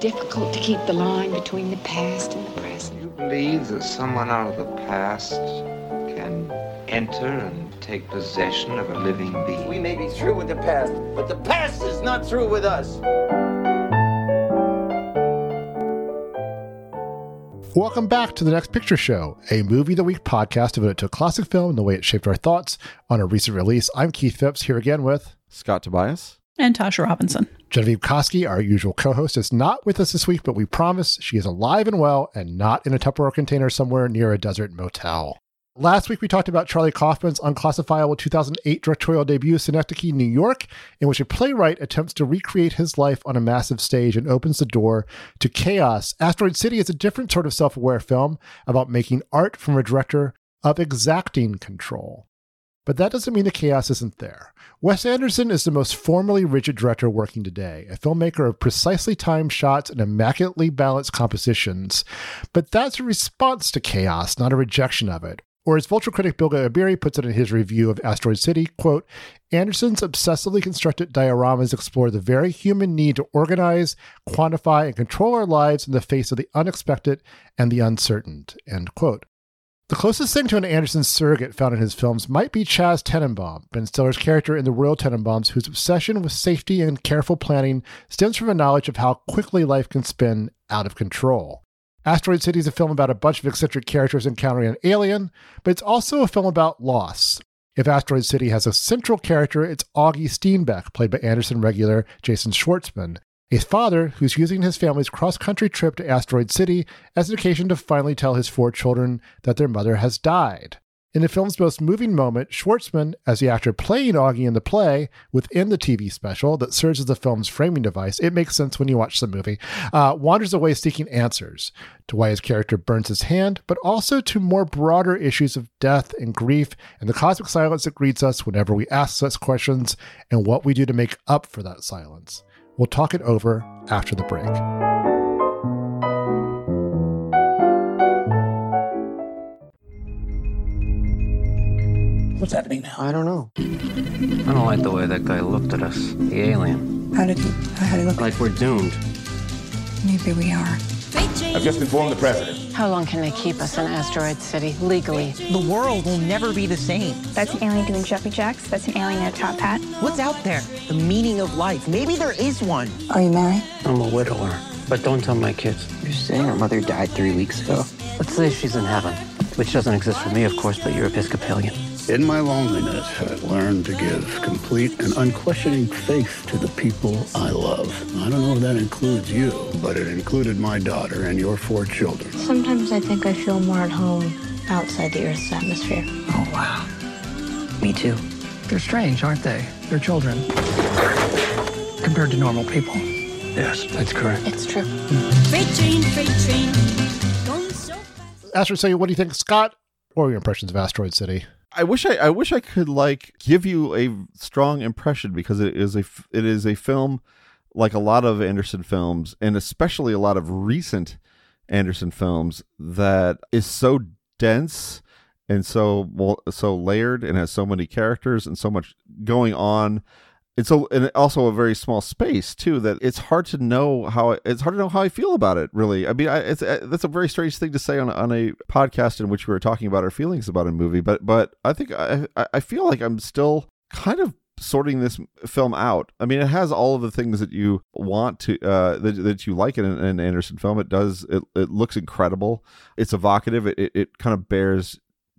difficult to keep the line between the past and the present. You believe that someone out of the past can enter and take possession of a living being? We may be through with the past, but the past is not through with us. Welcome back to the Next Picture Show, a movie of the week podcast devoted to a classic film and the way it shaped our thoughts on a recent release. I'm Keith Phipps here again with Scott Tobias and Tasha Robinson. Genevieve Koski, our usual co-host, is not with us this week, but we promise she is alive and well and not in a Tupperware container somewhere near a desert motel. Last week, we talked about Charlie Kaufman's unclassifiable 2008 directorial debut, Synecdoche, New York, in which a playwright attempts to recreate his life on a massive stage and opens the door to chaos. Asteroid City is a different sort of self aware film about making art from a director of exacting control. But that doesn't mean the chaos isn't there. Wes Anderson is the most formally rigid director working today, a filmmaker of precisely timed shots and immaculately balanced compositions. But that's a response to chaos, not a rejection of it. Or as Vulture critic Bilge Ebiri puts it in his review of Asteroid City, quote, Anderson's obsessively constructed dioramas explore the very human need to organize, quantify, and control our lives in the face of the unexpected and the uncertain, end quote. The closest thing to an Anderson surrogate found in his films might be Chas Tenenbaum, Ben Stiller's character in The Royal Tenenbaums, whose obsession with safety and careful planning stems from a knowledge of how quickly life can spin out of control. Asteroid City is a film about a bunch of eccentric characters encountering an alien, but it's also a film about loss. If Asteroid City has a central character, it's Augie Steenbeck, played by Anderson regular Jason Schwartzman, a father who's using his family's cross country trip to Asteroid City as an occasion to finally tell his four children that their mother has died. In the film's most moving moment, Schwartzman, as the actor playing Augie in the play within the TV special that serves as the film's framing device, it makes sense when you watch the movie, uh, wanders away seeking answers to why his character burns his hand, but also to more broader issues of death and grief and the cosmic silence that greets us whenever we ask such questions and what we do to make up for that silence. We'll talk it over after the break. What's happening now? I don't know. I don't like the way that guy looked at us. The alien. How did he, how did he look? Like we're doomed. Maybe we are. I've just informed the president. How long can they keep us in Asteroid City legally? The world will never be the same. That's an alien doing jumping jacks. That's an alien in a top hat. What's out there? The meaning of life. Maybe there is one. Are you married? I'm a widower. But don't tell my kids. You're saying her mother died three weeks ago? Let's say she's in heaven. Which doesn't exist for me, of course, but you're Episcopalian. In my loneliness, I've learned to give complete and unquestioning faith to the people I love. I don't know if that includes you, but it included my daughter and your four children. Sometimes I think I feel more at home outside the Earth's atmosphere. Oh, wow. Me too. They're strange, aren't they? They're children. Compared to normal people. Yes, that's correct. It's true. Hmm. Freight train, freight train. Asteroid City, what do you think, Scott? What are your impressions of Asteroid City? I wish I, I wish I could like give you a strong impression because it is a it is a film like a lot of Anderson films and especially a lot of recent Anderson films that is so dense and so well, so layered and has so many characters and so much going on it's a, and also a very small space too that it's hard to know how it's hard to know how I feel about it really. I mean I, it's uh, that's a very strange thing to say on, on a podcast in which we were talking about our feelings about a movie but but I think I I feel like I'm still kind of sorting this film out. I mean it has all of the things that you want to uh that, that you like in an Anderson film. It does it, it looks incredible. It's evocative. It, it, it kind of bears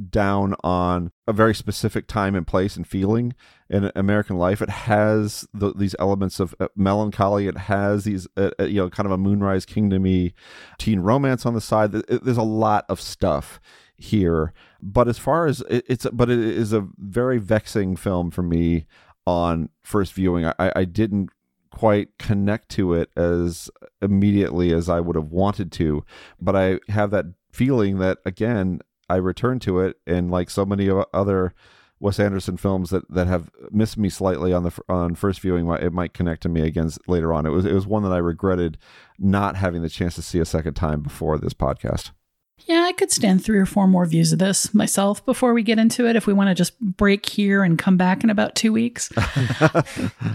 down on a very specific time and place and feeling in American life. It has the, these elements of uh, melancholy. It has these, uh, uh, you know, kind of a Moonrise Kingdomy teen romance on the side. There's a lot of stuff here, but as far as it, it's, but it is a very vexing film for me on first viewing. I, I didn't quite connect to it as immediately as I would have wanted to, but I have that feeling that again I return to it, and like so many other Wes Anderson films that, that have missed me slightly on the on first viewing, it might connect to me again later on. It was it was one that I regretted not having the chance to see a second time before this podcast. Yeah, I could stand three or four more views of this myself before we get into it if we want to just break here and come back in about two weeks. I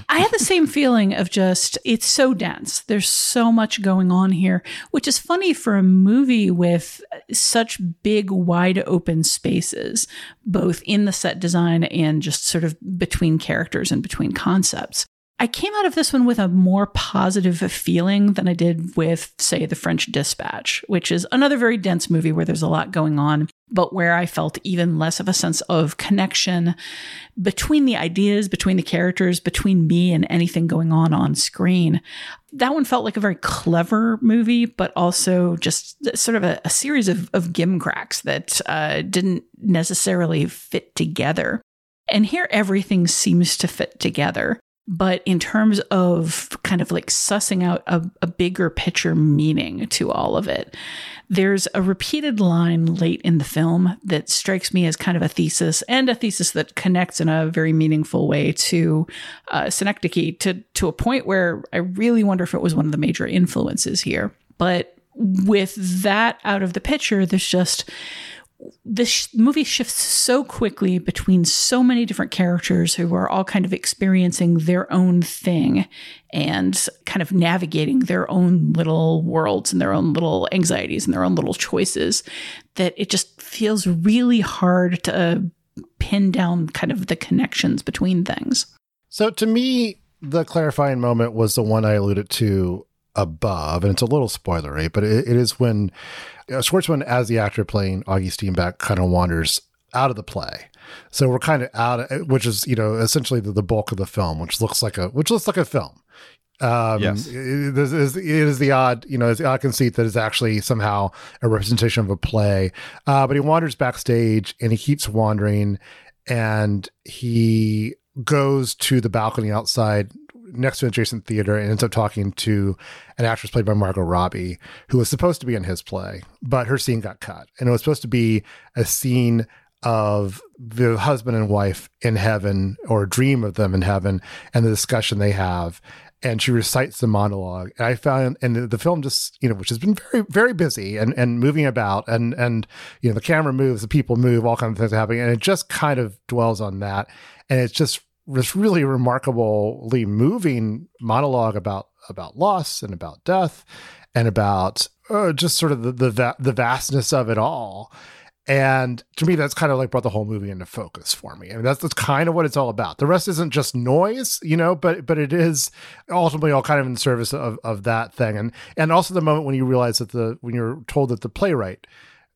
had the same feeling of just, it's so dense. There's so much going on here, which is funny for a movie with such big, wide open spaces, both in the set design and just sort of between characters and between concepts. I came out of this one with a more positive feeling than I did with, say, The French Dispatch, which is another very dense movie where there's a lot going on, but where I felt even less of a sense of connection between the ideas, between the characters, between me and anything going on on screen. That one felt like a very clever movie, but also just sort of a, a series of, of gimcracks that uh, didn't necessarily fit together. And here, everything seems to fit together. But in terms of kind of like sussing out a, a, bigger picture meaning to all of it, there's a repeated line late in the film that strikes me as kind of a thesis and a thesis that connects in a very meaningful way to uh, Synecdoche to, to a point where I really wonder if it was one of the major influences here. But with that out of the picture, there's just this sh- movie shifts so quickly between so many different characters who are all kind of experiencing their own thing and kind of navigating their own little worlds and their own little anxieties and their own little choices that it just feels really hard to pin down kind of the connections between things. So to me, the clarifying moment was the one I alluded to above, and it's a little spoilery, but it, it is when uh, Schwartzman, as the actor playing Augie Steenbeck, kind of wanders out of the play. So we're kind of out, of, which is you know essentially the, the, bulk of the film, which looks like a which looks like a film. Um, yes, it is, it is the odd you know it's the odd conceit that is actually somehow a representation of a play. Uh, but he wanders backstage and he keeps wandering, and he goes to the balcony outside next to an adjacent theater and ends up talking to an actress played by Margot Robbie, who was supposed to be in his play, but her scene got cut. And it was supposed to be a scene of the husband and wife in heaven or a dream of them in heaven and the discussion they have and she recites the monologue. And I found, and the, the, film just, you know, which has been very, very busy and, and moving about and, and, you know, the camera moves, the people move, all kinds of things are happening. And it just kind of dwells on that. And it's just this really remarkably moving monologue about about loss and about death and about uh, just sort of the the, va- the vastness of it all. And to me, that's kind of like brought the whole movie into focus for me. I mean, that's, that's kind of what it's all about. The rest isn't just noise, you know, but but it is ultimately all kind of in service of, of that thing. And and also the moment when you realize that the when you're told that the playwright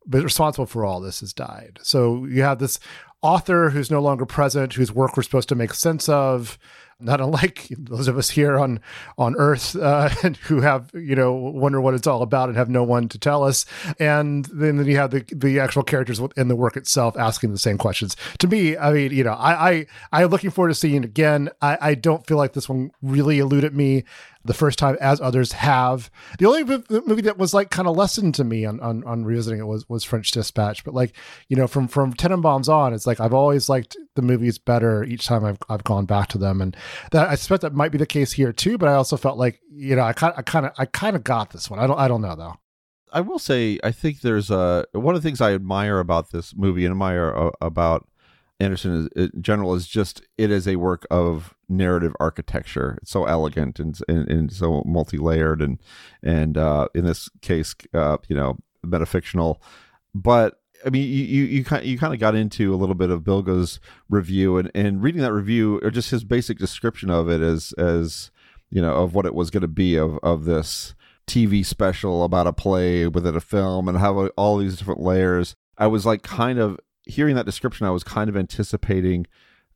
responsible for all this has died. So you have this author who's no longer present, whose work we're supposed to make sense of, not unlike those of us here on on Earth uh, who have you know wonder what it's all about and have no one to tell us, and then, then you have the the actual characters in the work itself asking the same questions. To me, I mean, you know, I I I'm looking forward to seeing it again. I I don't feel like this one really eluded me the first time as others have. The only movie that was like kind of lessened to me on, on, on revisiting it was was French Dispatch. But like you know from from Tenenbaums on, it's like I've always liked the movies better each time I've I've gone back to them, and that I suspect that might be the case here too. But I also felt like you know I kind I kind of I kind of got this one. I don't I don't know though. I will say I think there's a one of the things I admire about this movie and admire about Anderson is, in general is just it is a work of narrative architecture. It's so elegant and and, and so multi layered and and uh, in this case, uh, you know, metafictional. But I mean, you you you kind you kind of got into a little bit of Bilge's review and and reading that review or just his basic description of it as as you know of what it was going to be of of this TV special about a play within a film and how all these different layers. I was like kind of hearing that description, I was kind of anticipating,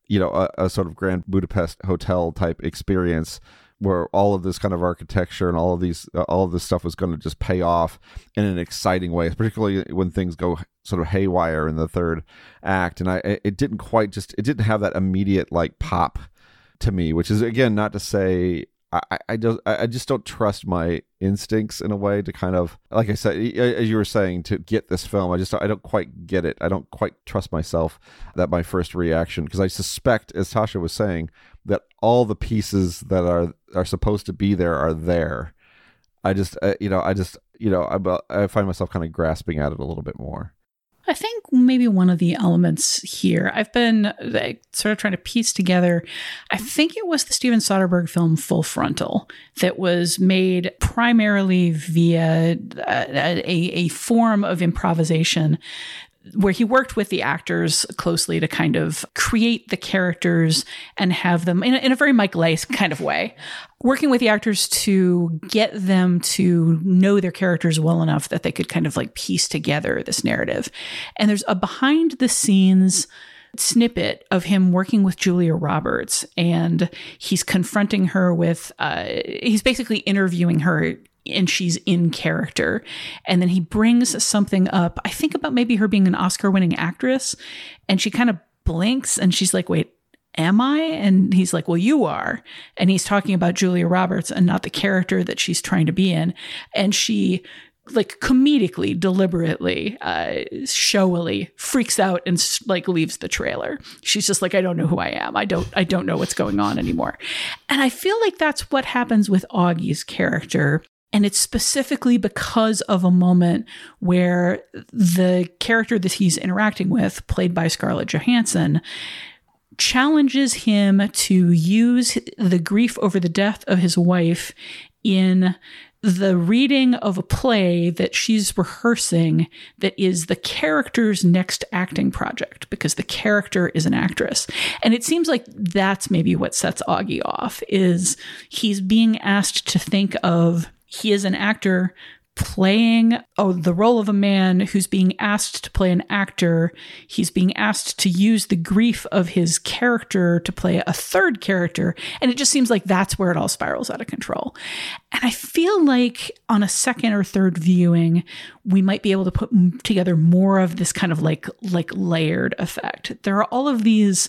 you know, a, a sort of Grand Budapest Hotel type experience where all of this kind of architecture and all of these uh, all of this stuff was going to just pay off in an exciting way particularly when things go sort of haywire in the third act. And i it didn't quite just it didn't have that immediate like pop to me which is again not to say I, I don't I just don't trust my instincts in a way to kind of like I said as you were saying to get this film I just I don't quite get it I don't quite trust myself that my first reaction because I suspect as Tasha was saying that all the pieces that are are supposed to be there are there I just uh, you know I just you know I I find myself kind of grasping at it a little bit more. I think maybe one of the elements here, I've been like, sort of trying to piece together. I think it was the Steven Soderbergh film Full Frontal that was made primarily via uh, a, a form of improvisation where he worked with the actors closely to kind of create the characters and have them in a, in a very Mike Leigh kind of way. Working with the actors to get them to know their characters well enough that they could kind of like piece together this narrative. And there's a behind the scenes snippet of him working with Julia Roberts and he's confronting her with uh, he's basically interviewing her and she's in character. And then he brings something up. I think about maybe her being an Oscar winning actress. And she kind of blinks and she's like, wait, am I? And he's like, well, you are. And he's talking about Julia Roberts and not the character that she's trying to be in. And she like comedically, deliberately, uh, showily freaks out and like leaves the trailer. She's just like, I don't know who I am. I don't, I don't know what's going on anymore. And I feel like that's what happens with Augie's character and it's specifically because of a moment where the character that he's interacting with, played by Scarlett Johansson, challenges him to use the grief over the death of his wife in the reading of a play that she's rehearsing that is the character's next acting project because the character is an actress. And it seems like that's maybe what sets Augie off is he's being asked to think of he is an actor playing oh the role of a man who's being asked to play an actor. He's being asked to use the grief of his character to play a third character. And it just seems like that's where it all spirals out of control. And i feel like on a second or third viewing we might be able to put together more of this kind of like like layered effect. There are all of these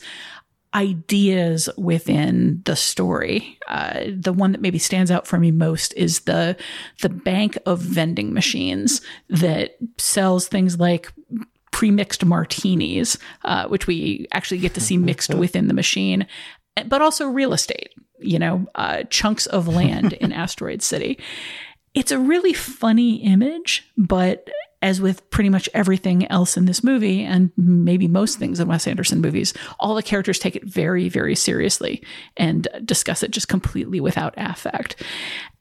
ideas within the story. Uh, the one that maybe stands out for me most is the the bank of vending machines that sells things like pre-mixed martinis, uh, which we actually get to see mixed within the machine, but also real estate. You know, uh, chunks of land in Asteroid City. It's a really funny image, but as with pretty much everything else in this movie, and maybe most things in Wes Anderson movies, all the characters take it very, very seriously and discuss it just completely without affect.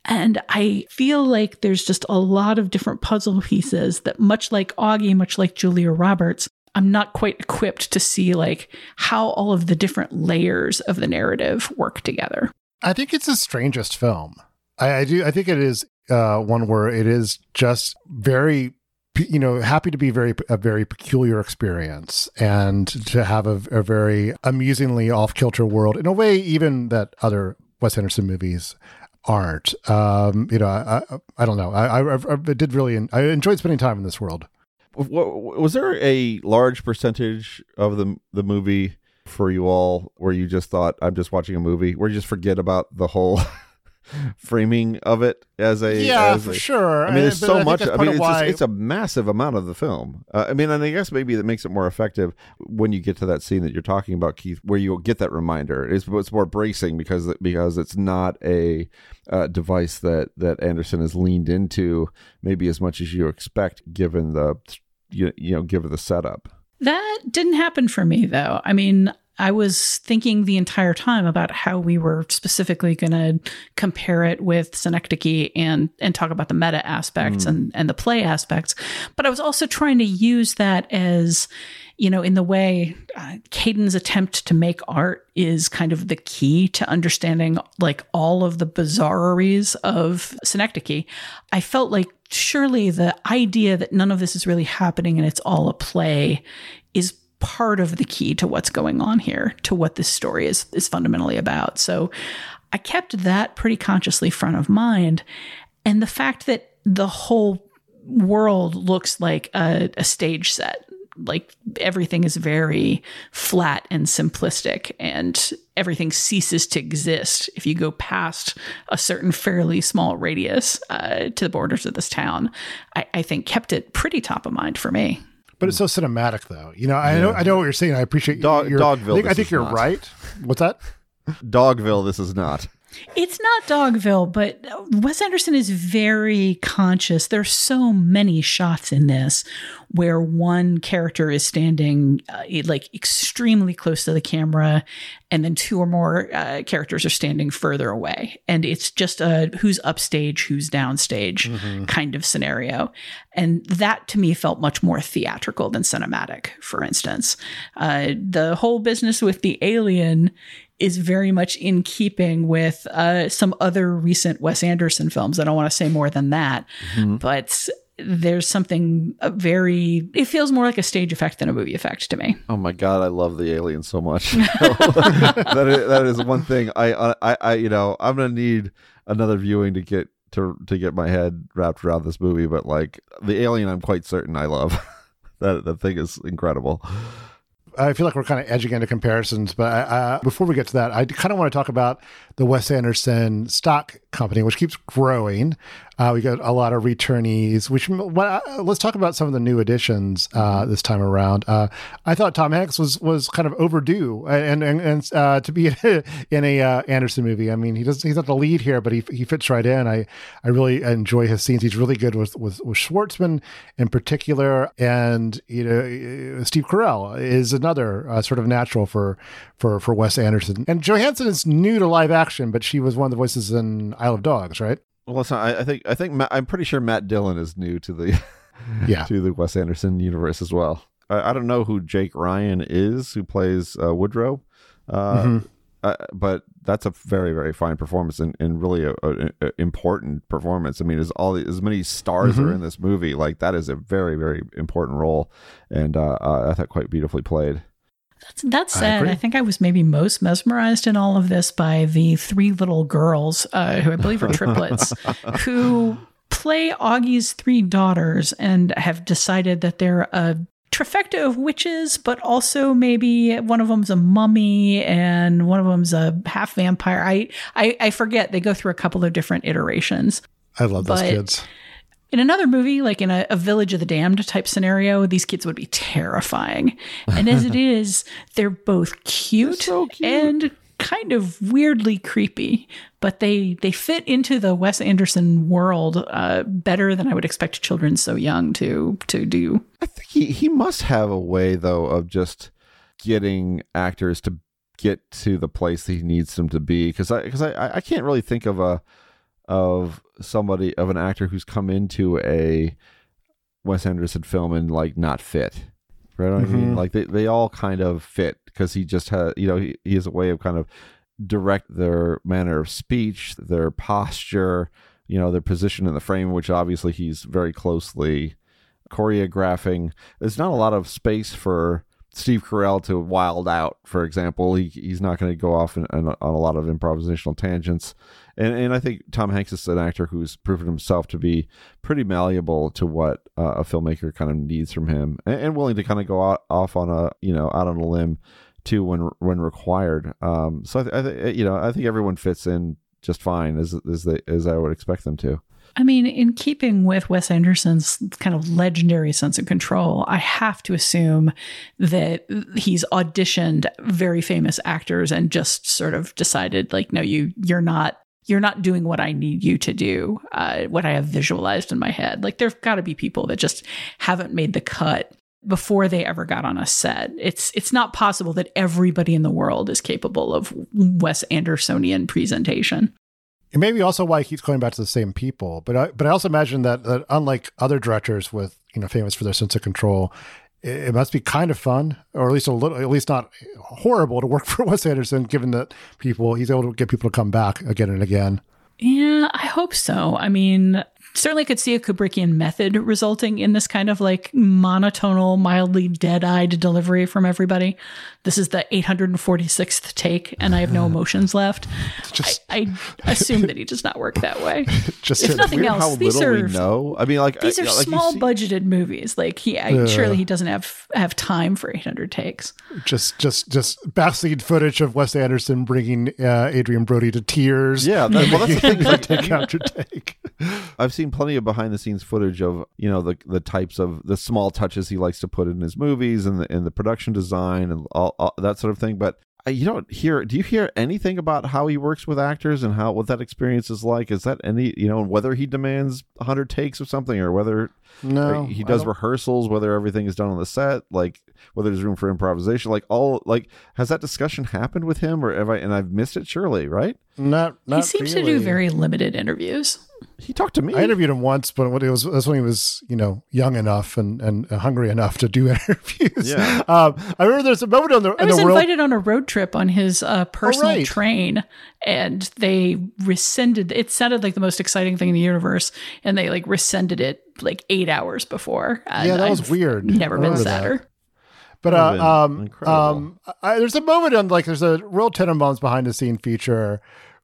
And I feel like there's just a lot of different puzzle pieces that, much like Augie, much like Julia Roberts, I'm not quite equipped to see like how all of the different layers of the narrative work together. I think it's the strangest film. I, I do. I think it is uh, one where it is just very you know happy to be very a very peculiar experience and to have a, a very amusingly off kilter world in a way even that other Wes Anderson movies aren't. Um, you know, I, I, I don't know. I, I, I did really I enjoyed spending time in this world. Was there a large percentage of the the movie for you all where you just thought I'm just watching a movie, where you just forget about the whole framing of it as a yeah as for a, sure. I mean, there's so I much. I mean, it's, why... just, it's a massive amount of the film. Uh, I mean, and I guess maybe that makes it more effective when you get to that scene that you're talking about, Keith, where you'll get that reminder. It's, it's more bracing because because it's not a uh, device that that Anderson has leaned into maybe as much as you expect, given the you, you know given the setup. That didn't happen for me though. I mean, I was thinking the entire time about how we were specifically going to compare it with Synecdoche and and talk about the meta aspects mm. and and the play aspects, but I was also trying to use that as you know in the way uh, Caden's attempt to make art is kind of the key to understanding like all of the bizarreries of Synecdoche. I felt like surely the idea that none of this is really happening and it's all a play is part of the key to what's going on here, to what this story is is fundamentally about. So I kept that pretty consciously front of mind. And the fact that the whole world looks like a, a stage set, like everything is very flat and simplistic, and everything ceases to exist if you go past a certain fairly small radius uh, to the borders of this town, I, I think kept it pretty top of mind for me. But it's so hmm. cinematic, though. You know, I yeah. know, I know what you're saying. I appreciate Dog, your, Dogville. I think, I think you're not. right. What's that? Dogville. This is not. It's not Dogville, but Wes Anderson is very conscious. There's so many shots in this where one character is standing uh, like extremely close to the camera, and then two or more uh, characters are standing further away, and it's just a who's upstage, who's downstage Mm-hmm. kind of scenario, and that to me felt much more theatrical than cinematic. For instance, uh, the whole business with the alien is very much in keeping with uh, some other recent Wes Anderson films. I don't want to say more than that, Mhm. but there's something uh, very. It feels more like a stage effect than a movie effect to me. Oh my god, I love the alien so much. that, is, that is one thing I, I I you know I'm gonna need another viewing to get to to get my head wrapped around this movie. But like the alien, I'm quite certain I love. that that thing is incredible. I feel like we're kind of edging into comparisons, but uh, before we get to that, I kind of want to talk about the Wes Anderson stock company, which keeps growing. Uh, we got a lot of returnees. Which well, uh, let's talk about some of the new additions uh, this time around. Uh, I thought Tom Hanks was was kind of overdue, and and, and uh, to be in a uh, Anderson movie. I mean, he doesn't he's not the lead here, but he he fits right in. I I really enjoy his scenes. He's really good with with, with Schwartzman in particular, and you know Steve Carell is another uh, sort of natural for for for Wes Anderson. And Johansson is new to live action, but she was one of the voices in Isle of Dogs, right? Well, listen, I, I think I think Matt, I'm pretty sure Matt Dillon is new to the yeah to the Wes Anderson universe as well. I, I don't know who Jake Ryan is, who plays uh, Woodrow, uh, Mhm. uh, but that's a very very fine performance and, and really a, a, a important performance. I mean, as all as many stars are Mhm. in this movie, like that is a very very important role, and uh, uh, I thought quite beautifully played. That I said, agree. I, think I was maybe most mesmerized in all of this by the three little girls, uh, who I believe are triplets, who play Augie's three daughters and have decided that they're a trifecta of witches, but also maybe one of them's a mummy and one of them's a half vampire. I, I, I forget. They go through a couple of different iterations. I love those But- kids. In another movie, like in a, a Village of the Damned type scenario, these kids would be terrifying. And as it is, they're both cute, and kind of weirdly creepy, but they they fit into the Wes Anderson world uh, better than I would expect children so young to to do. I think he he must have a way though of just getting actors to get to the place that he needs them to be because I because I I can't really think of a of somebody of an actor who's come into a Wes Anderson film and like not fit. Right? I mean, Mhm. like they, they all kind of fit because he just has you know he, he has a way of kind of direct their manner of speech, their posture, you know, their position in the frame, which obviously he's very closely choreographing. There's not a lot of space for Steve Carell to wild out, for example. He, he's not going to go off in, in, on a lot of improvisational tangents. And, and I think Tom Hanks is an actor who's proven himself to be pretty malleable to what uh, a filmmaker kind of needs from him and, and willing to kind of go out, off on a, you know, out on a limb too when when required. Um, so I, th- I th- you know I think everyone fits in just fine as as they as I would expect them to. I mean, in keeping with Wes Anderson's kind of legendary sense of control, I have to assume that he's auditioned very famous actors and just sort of decided, like, no, you you're not you're not doing what I need you to do, uh, what I have visualized in my head. Like, there've got to be people that just haven't made the cut before they ever got on a set. It's it's not possible that everybody in the world is capable of Wes Andersonian presentation. It may be also why he keeps going back to the same people, but I, but I also imagine that, that unlike other directors with you know famous for their sense of control, it, it must be kind of fun, or at least a little, at least not horrible to work for Wes Anderson, given that people he's able to get people to come back again and again. Yeah, I hope so. I mean, certainly could see a Kubrickian method resulting in this kind of like monotonal, mildly dead eyed delivery from everybody. This is the 846th take, and I have no emotions left. Just- I, I assume that he does not work that way. Just if nothing else, how these little are we know. I mean, like these I- are like small see- budgeted movies. Like he, I, Yeah. surely he doesn't have have time for 800 takes. Just just just backseat footage of Wes Anderson bringing uh, Adrien Brody to tears. Yeah, that, well, that's the thing. like, take after take. I've seen plenty of behind the scenes footage of you know the the types of the small touches he likes to put in his movies and the in the production design and all, all that sort of thing. But uh, you don't hear do you hear anything about how he works with actors and how what that experience is like is that any you know whether he demands 100 takes or something or whether No, or he does rehearsals whether everything is done on the set like whether there's room for improvisation like all like has that discussion happened with him or have i and i've missed it surely right Not, not he seems to do very limited interviews. he talked to me I interviewed him once, but it was that's when he was, you know, young enough and, and hungry enough to do interviews. Yeah. Um, I remember there's a moment on the I in was the world. invited on a road trip on his uh, personal right. train, and they rescinded. It sounded like the most exciting thing in the universe, and they like rescinded it like eight hours before. Yeah, that was I've weird. Never been remember that. sadder. But uh, um, um, I, there's a moment on like there's a real Tenenbaums behind the scene feature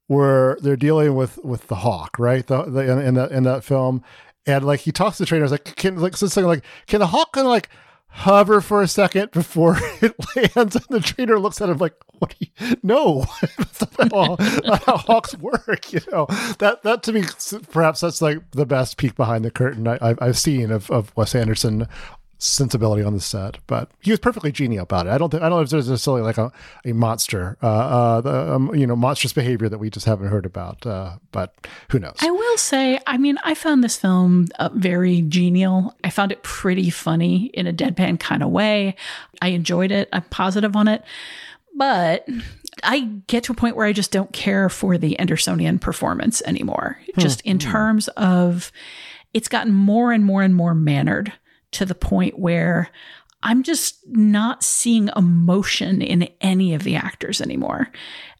where they're dealing with with the hawk, right? The, the in, in that in that film, and like he talks to the trainers like can like something like can the hawk kind of like hover for a second before it lands, and the trainer looks at him like, "What? Do you, no, how, not how hawks work." You know that that to me perhaps that's like the best peek behind the curtain I, I've, I've seen of of Wes Anderson sensibility on the set, but he was perfectly genial about it. I don't think I don't know if there's necessarily like a, a monster, uh, uh, the, um, you know, monstrous behavior that we just haven't heard about. Uh, but who knows? I will say, I mean, I found this film uh, very genial. I found it pretty funny in a deadpan kind of way. I enjoyed it. I'm positive on it. But I get to a point where I just don't care for the Andersonian performance anymore. Just in terms of it's gotten more and more and more mannered to the point where I'm just not seeing emotion in any of the actors anymore.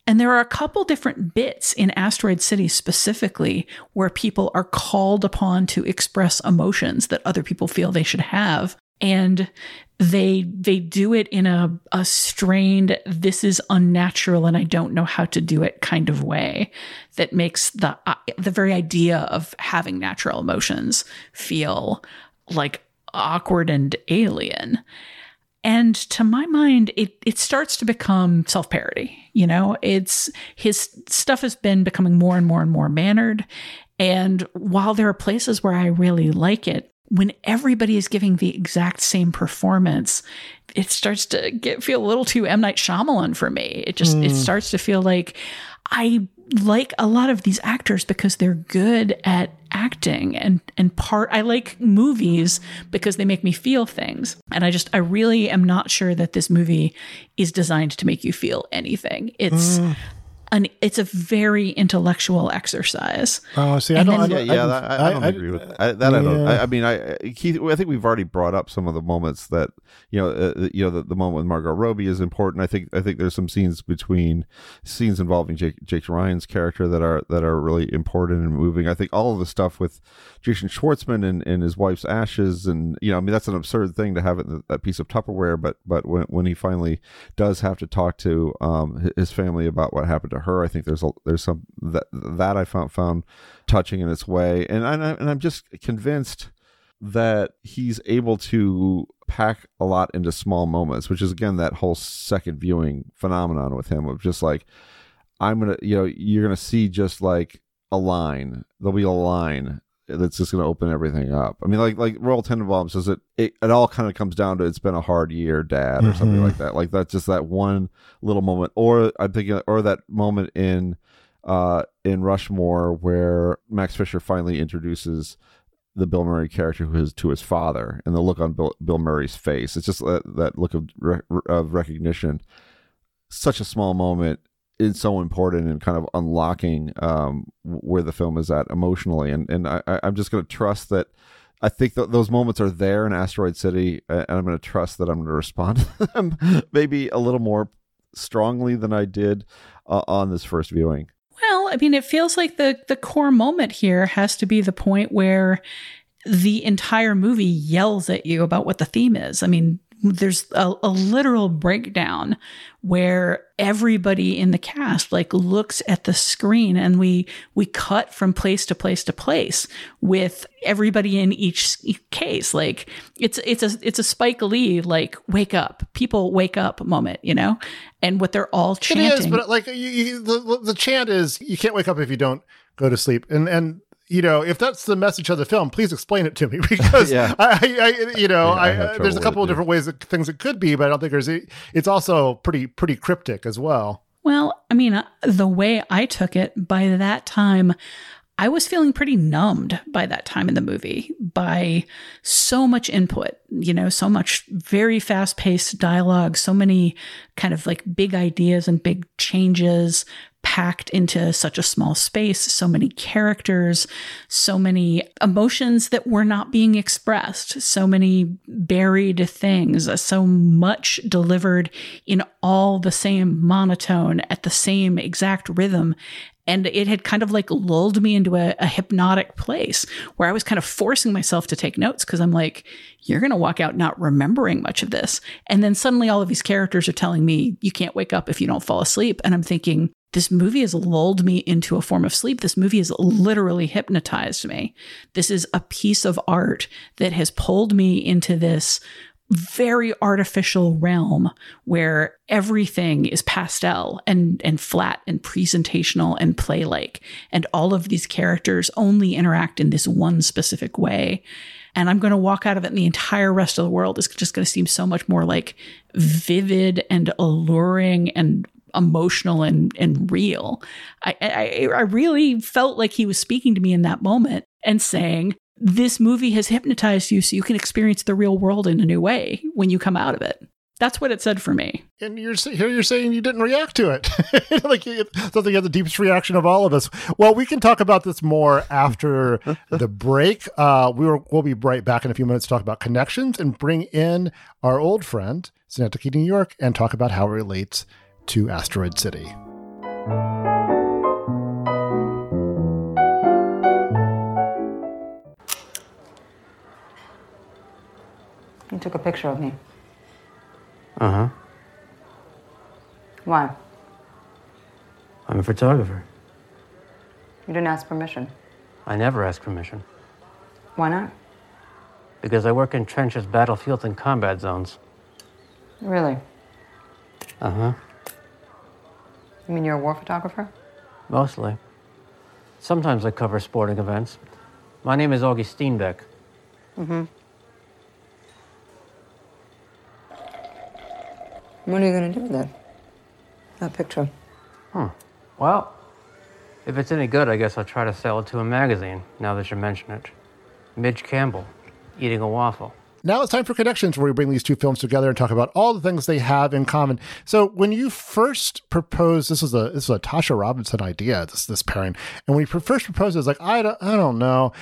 And there are a couple different bits in Asteroid City specifically where people are called upon to express emotions that other people feel they should have. And they they do it in a, a strained, this is unnatural and I don't know how to do it kind of way that makes the uh, the very idea of having natural emotions feel like awkward and alien. And to my mind, it it starts to become self parody. You know, it's his stuff has been becoming more and more and more mannered. And while there are places where I really like it, when everybody is giving the exact same performance, it starts to get feel a little too M Night Shyamalan for me. It just it Mm. starts to feel like I like a lot of these actors because they're good at acting and and part I like movies because they make me feel things. And I just I really am not sure that this movie is designed to make you feel anything. It's Mm. An it's a very intellectual exercise. Oh, see, I And don't. then- I yeah, don't- yeah, I- that, I, I don't I- agree with I, that. I don't. I, I mean, I Keith, I think we've already brought up some of the moments that you know, uh, you know, the, the moment with Margot Robbie is important. I think, I think there's some scenes between scenes involving Jake, Jake Ryan's character that are that are really important and moving. I think all of the stuff with Jason Schwartzman and, and his wife's ashes, and you know, I mean, that's an absurd thing to have it in that piece of Tupperware. But but when when he finally does have to talk to um his family about what happened to her, I think there's a there's some that that I found found touching in its way, and I, and I'm just convinced that he's able to pack a lot into small moments, which is again that whole second viewing phenomenon with him of just like I'm gonna, you know, you're gonna see just like a line. There'll be a line that's just gonna open everything up. I mean, like like Royal Tenenbaum says it. It, it all kind of comes down to it's been a hard year, Dad, or something Mhm. like that. Like that's just that one little moment, or I'm thinking, or that moment in uh in Rushmore where Max Fisher finally introduces the Bill Murray character who is to his father, and the look on Bill, Bill Murray's face. It's just that, that look of re- of recognition. Such a small moment is so important in kind of unlocking um, where the film is at emotionally, and and I, I'm just going to trust that. I think those moments are there in Asteroid City, and I'm going to trust that I'm going to respond to them maybe a little more strongly than I did uh, on this first viewing. Well, I mean, it feels like the the core moment here has to be the point where the entire movie yells at you about what the theme is. I mean, there's a, a literal breakdown where everybody in the cast like looks at the screen and we we cut from place to place to place with everybody in each case. Like it's it's a it's a Spike Lee like wake up people wake up moment you know and what they're all chanting It is, but like you, you, the the chant is you can't wake up if you don't go to sleep, and and you know, if that's the message of the film, please explain it to me because Yeah. I, I, you know, Yeah, I I, have uh, trouble there's a couple of different ways that things it could be, but I don't think there's. It's also pretty pretty cryptic as well. Well, I mean, uh, the way I took it by that time, I was feeling pretty numbed by that time in the movie by so much input, you know, so much very fast paced dialogue, so many kind of like big ideas and big changes packed into such a small space, so many characters, so many emotions that were not being expressed, so many buried things, so much delivered in all the same monotone at the same exact rhythm and it had kind of like lulled me into a, a hypnotic place where I was kind of forcing myself to take notes because I'm like, you're going to walk out not remembering much of this. And then suddenly all of these characters are telling me, you can't wake up if you don't fall asleep. And I'm thinking, this movie has lulled me into a form of sleep. This movie has literally hypnotized me. This is a piece of art that has pulled me into this very artificial realm where everything is pastel and and flat and presentational and play like and all of these characters only interact in this one specific way. And i'm going to walk out of it and the entire rest of the world is just going to seem so much more like vivid and alluring and emotional and and real. I, I i really felt like he was speaking to me in that moment and saying this movie has hypnotized you so you can experience the real world in a new way when you come out of it. That's what it said for me. And you're here. You're saying you didn't react to it, like you had the deepest reaction of all of us. Well, we can talk about this more after the break. Uh, we will we'll be right back in a few minutes to talk about connections and bring in our old friend Synecdoche, New York, and talk about how it relates to Asteroid City. You took a picture of me. Uh huh. Why? I'm a photographer. You didn't ask permission. I never ask permission Why not? because I work in trenches, battlefields, and combat zones. Really? Uh huh. You mean you're a war photographer? Mostly. Sometimes I cover sporting events. My name is Augie Steenbeck. Mm-hmm. What are you gonna do with it? That picture. Hmm. Well, if it's any good, I guess I'll try to sell it to a magazine, now that you mention it. Midge Campbell, eating a waffle. Now it's time for connections, where we bring these two films together and talk about all the things they have in common. So, when you first proposed, this was a this was a Tasha Robinson idea, this this pairing, and when you first proposed, it was like I don't I don't know,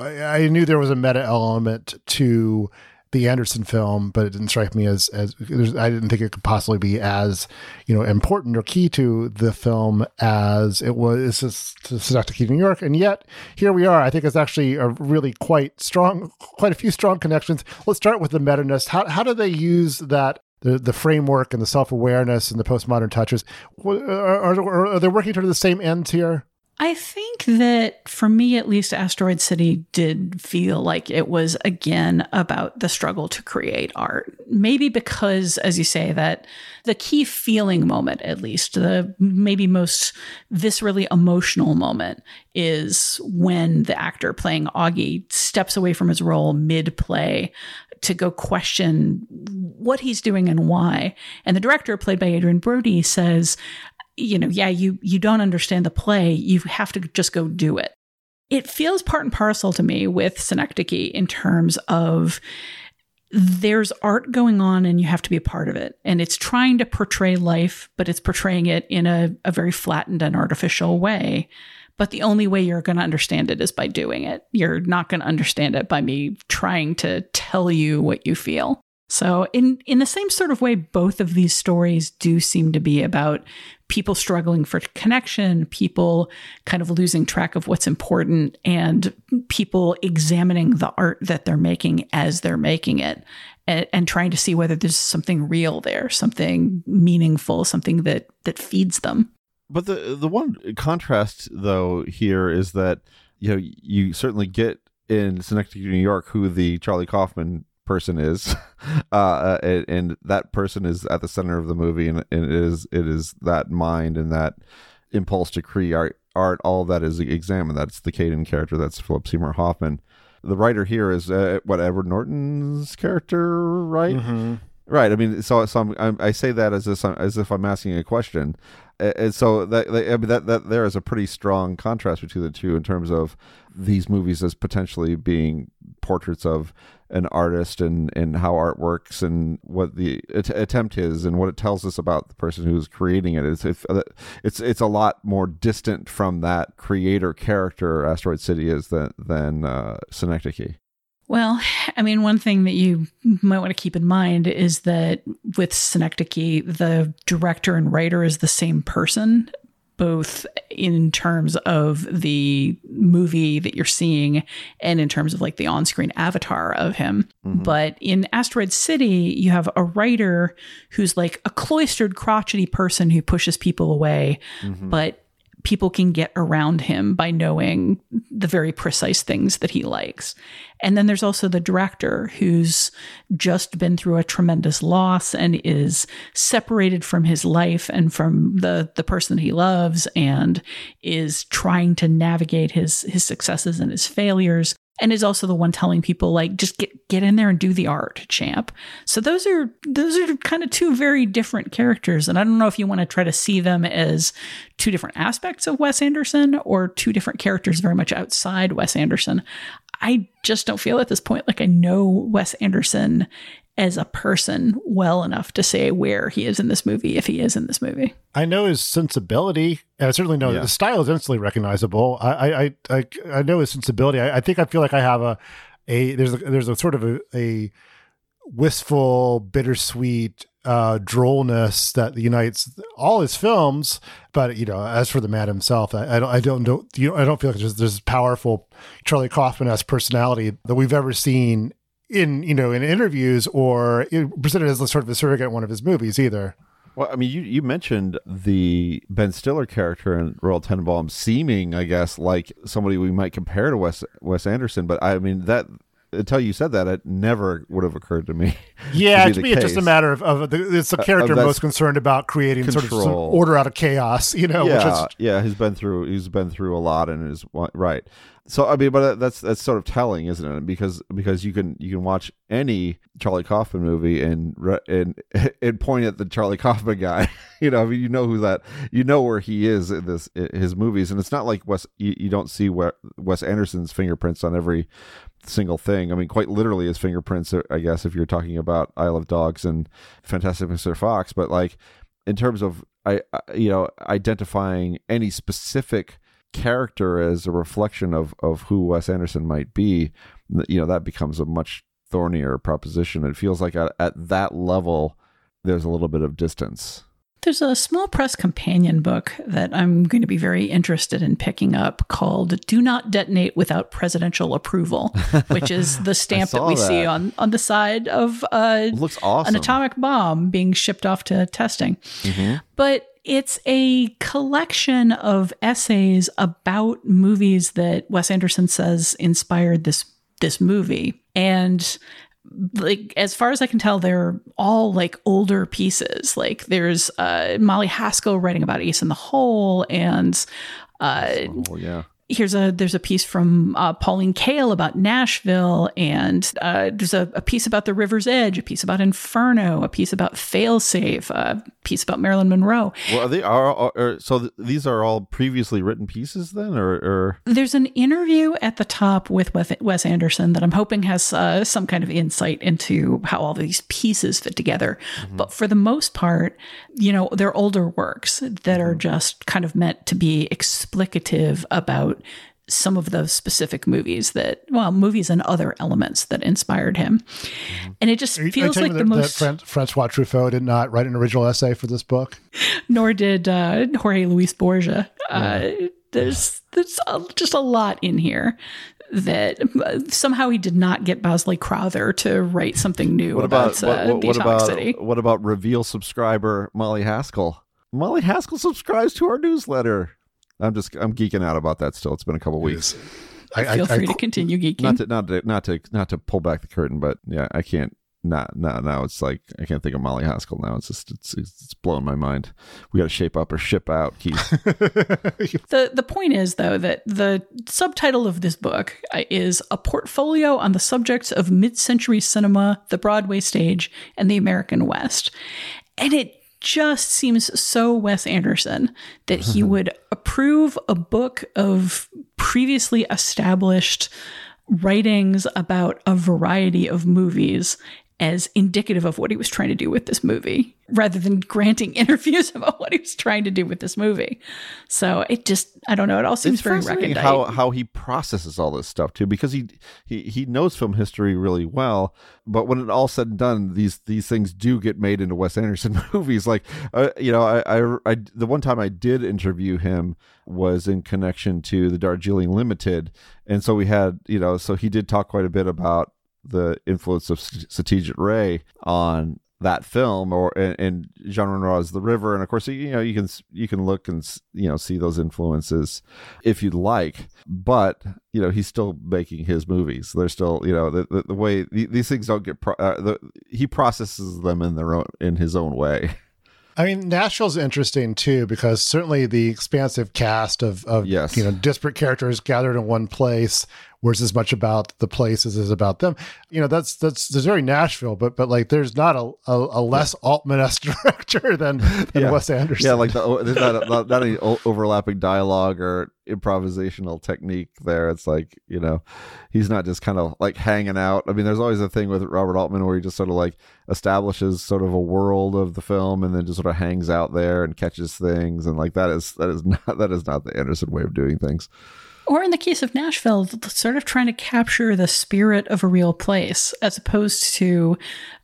I, I knew there was a meta element to the Anderson film, but it didn't strike me as as I didn't think it could possibly be as you know important or key to the film as it was to Synecdoche, New York, and yet here we are. I think it's actually a really quite strong, quite a few strong connections. Let's start with the meta ness. How how do they use that? The, the framework and the self awareness and the postmodern touches are, are, are they working toward the same ends here? I think that for me, at least, Asteroid City did feel like it was again about the struggle to create art. Maybe because, as you say, that the key feeling moment, at least, the maybe most viscerally emotional moment, is when the actor playing Augie steps away from his role mid play to go question what he's doing and why. And the director, played by Adrien Brody, says, you know, yeah, you you don't understand the play. You have to just go do it. It feels part and parcel to me with Synecdoche in terms of there's art going on and you have to be a part of it. And it's trying to portray life, but it's portraying it in a, a very flattened and artificial way. But the only way you're going to understand it is by doing it. You're not going to understand it by me trying to tell you what you feel. So in in the same sort of way both of these stories do seem to be about people struggling for connection, people kind of losing track of what's important and people examining the art that they're making as they're making it and, and trying to see whether there's something real there, something meaningful, something that that feeds them. But the the one contrast though here is that you know you certainly get in Synecdoche, New York, who the Charlie Kaufman person is, uh, and, and that person is at the center of the movie, and, and it is it is that mind and that impulse to create art, art, all that is examined. That's the Caden character. That's Philip Seymour Hoffman. The writer here is uh, what Edward Norton's character, right? Mm-hmm. Right. I mean, so, so I'm, I'm, i say that as if, as if I'm asking a question, and so that I mean, that that there is a pretty strong contrast between the two in terms of these movies as potentially being portraits of an artist and and how art works and what the att- attempt is and what it tells us about the person who's creating it. It's it's it's a lot more distant from that creator character Asteroid City is than than uh, Synecdoche. Well, I mean, one thing that you might want to keep in mind is that with Synecdoche, the director and writer is the same person, both in terms of the movie that you're seeing and in terms of like the on screen avatar of him. Mm-hmm. But in Asteroid City, you have a writer who's like a cloistered, crotchety person who pushes people away, mm-hmm. but people can get around him by knowing the very precise things that he likes. And then there's also the director who's just been through a tremendous loss and is separated from his life and from the the person he loves and is trying to navigate his his successes and his failures and is also the one telling people like just get get in there and do the art champ. So those are those are kind of two very different characters. And i don't know if you want to try to see them as two different aspects of wes anderson or two different characters very much outside wes anderson i just don't feel at this point like i know wes anderson as a person well enough to say where he is in this movie if he is in this movie. I know his sensibility, and I certainly know yeah. the style is instantly recognizable. I I I, I know his sensibility. I, I, think I feel like I have a a there's a there's a sort of a, a wistful, bittersweet uh, drollness that unites all his films. But you know, as for the man himself, I, I don't, I don't know, you know, I don't feel like there's this powerful Charlie Kaufman esque personality that we've ever seen in you know in interviews or presented as sort of a surrogate in one of his movies either. Well, I mean, you, you mentioned the Ben Stiller character in Royal Tenenbaum seeming, I guess, like somebody we might compare to Wes Wes Anderson, but I mean that until you said that, it never would have occurred to me. Yeah, to, to me, case. it's just a matter of, of the, it's a character uh, most concerned about creating control. sort of order out of chaos. You know, yeah, is, yeah, he's been through he's been through a lot and is right. So I mean, but that's that's sort of telling, isn't it? Because because you can you can watch any Charlie Kaufman movie and and and point at the Charlie Kaufman guy. you know, I mean, you know who that you know where he is in this his movies, and it's not like Wes. You, you don't see where Wes Anderson's fingerprints on every single thing. I mean, quite literally his fingerprints, uh, I guess, if you're talking about Isle of Dogs and Fantastic Mr. Fox. But like in terms of I, you know, identifying any specific character as a reflection of of who Wes Anderson might be, you know, that becomes a much thornier proposition. It feels like at, at that level, there's a little bit of distance. There's a small press companion book that I'm going to be very interested in picking up called Do Not Detonate Without Presidential Approval, which is the stamp that we that. see on, on the side of uh, awesome. an atomic bomb being shipped off to testing. Mm-hmm. But it's a collection of essays about movies that Wes Anderson says inspired this this movie. And like as far as I can tell, they're all like older pieces. Like there's uh, Molly Haskell writing about Ace in the Hole, and uh, oh, yeah, here's a there's a piece from uh, Pauline Kael about Nashville, and uh, there's a, a, piece about the River's Edge, a piece about Inferno, a piece about Failsafe, a piece about Marilyn Monroe. Well, are they are, are so th- these are all previously written pieces then, or, or, there's an interview at the top with Wes Anderson that I'm hoping has uh, some kind of insight into how all these pieces fit together. Mm-hmm. But for the most part, you know, they're older works that mm-hmm. are just kind of meant to be explicative about some of the specific movies that, well, movies and other elements that inspired him. Mm-hmm. And it just feels like the most. That Francois Truffaut did not write an original essay for this book, nor did uh, Jorge Luis Borges. Uh, there's there's just a lot in here that uh, somehow he did not get Bosley Crowther to write something new what about, about uh, what, what, about, City. What about reveal subscriber Molly Haskell? Molly Haskell subscribes to our newsletter. I'm just I'm geeking out about that still. It's been a couple weeks. I, Feel I, free I, to continue geeking. Not to not to not to not to pull back the curtain, but yeah, I can't Not now now it's like I can't think of Molly Haskell now. It's just it's it's blowing my mind. We got to shape up or ship out, Keith. the the point is though that the subtitle of this book uh, is a portfolio on the subjects of mid-century cinema, the Broadway stage, and the American West, and it just seems so Wes Anderson that he would approve a book of previously established writings about a variety of movies as indicative of what he was trying to do with this movie rather than granting interviews about what he was trying to do with this movie. So it just I don't know, it all seems it's very recondite. how how he processes all this stuff too because he he he knows film history really well but when it all said and done these these things do get made into Wes Anderson movies like uh, you know I, I I the one time I did interview him was in connection to the Darjeeling Limited and so we had you know so he did talk quite a bit about the influence of Satyajit Ray on that film or and, Jean Renoir's The River. And of course you know you can you can look and you know see those influences if you'd like. But you know he's still making his movies. They're still you know the the, the way these things don't get pro- uh, the, he processes them in their own in his own way. I mean, Nashville's interesting too because certainly the expansive cast of, of yes. you know disparate characters gathered in one place was as much about the place as is about them. You know, that's that's there's very Nashville, but but like there's not a a, a less yeah. Altman esque director than than yeah. Wes Anderson. Yeah, like the, oh, there's not, not not any overlapping dialogue or improvisational technique there. It's like you know, he's not just kind of like hanging out. I mean, there's always a thing with Robert Altman where he just sort of like establishes sort of a world of the film and then just sort of hangs out there and catches things and like that is that is not that is not the Anderson way of doing things or in the case of Nashville, sort of trying to capture the spirit of a real place as opposed to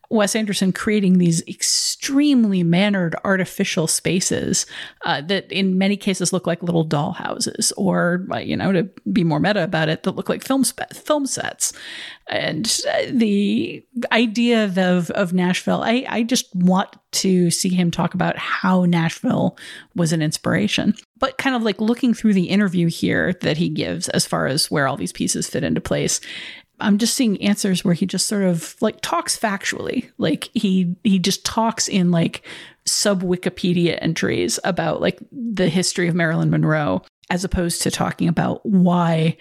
Wes Anderson creating these extremely mannered artificial spaces uh, that in many cases look like little doll houses or uh, you know to be more meta about it that look like film film sets. And uh, the idea of, of Nashville I, I just want to see him talk about how Nashville was an inspiration. But kind of like looking through the interview here that he gives as far as where all these pieces fit into place I'm just seeing answers where he just sort of like talks factually. Like he he just talks in like sub Wikipedia entries about like the history of Marilyn Monroe as opposed to talking about why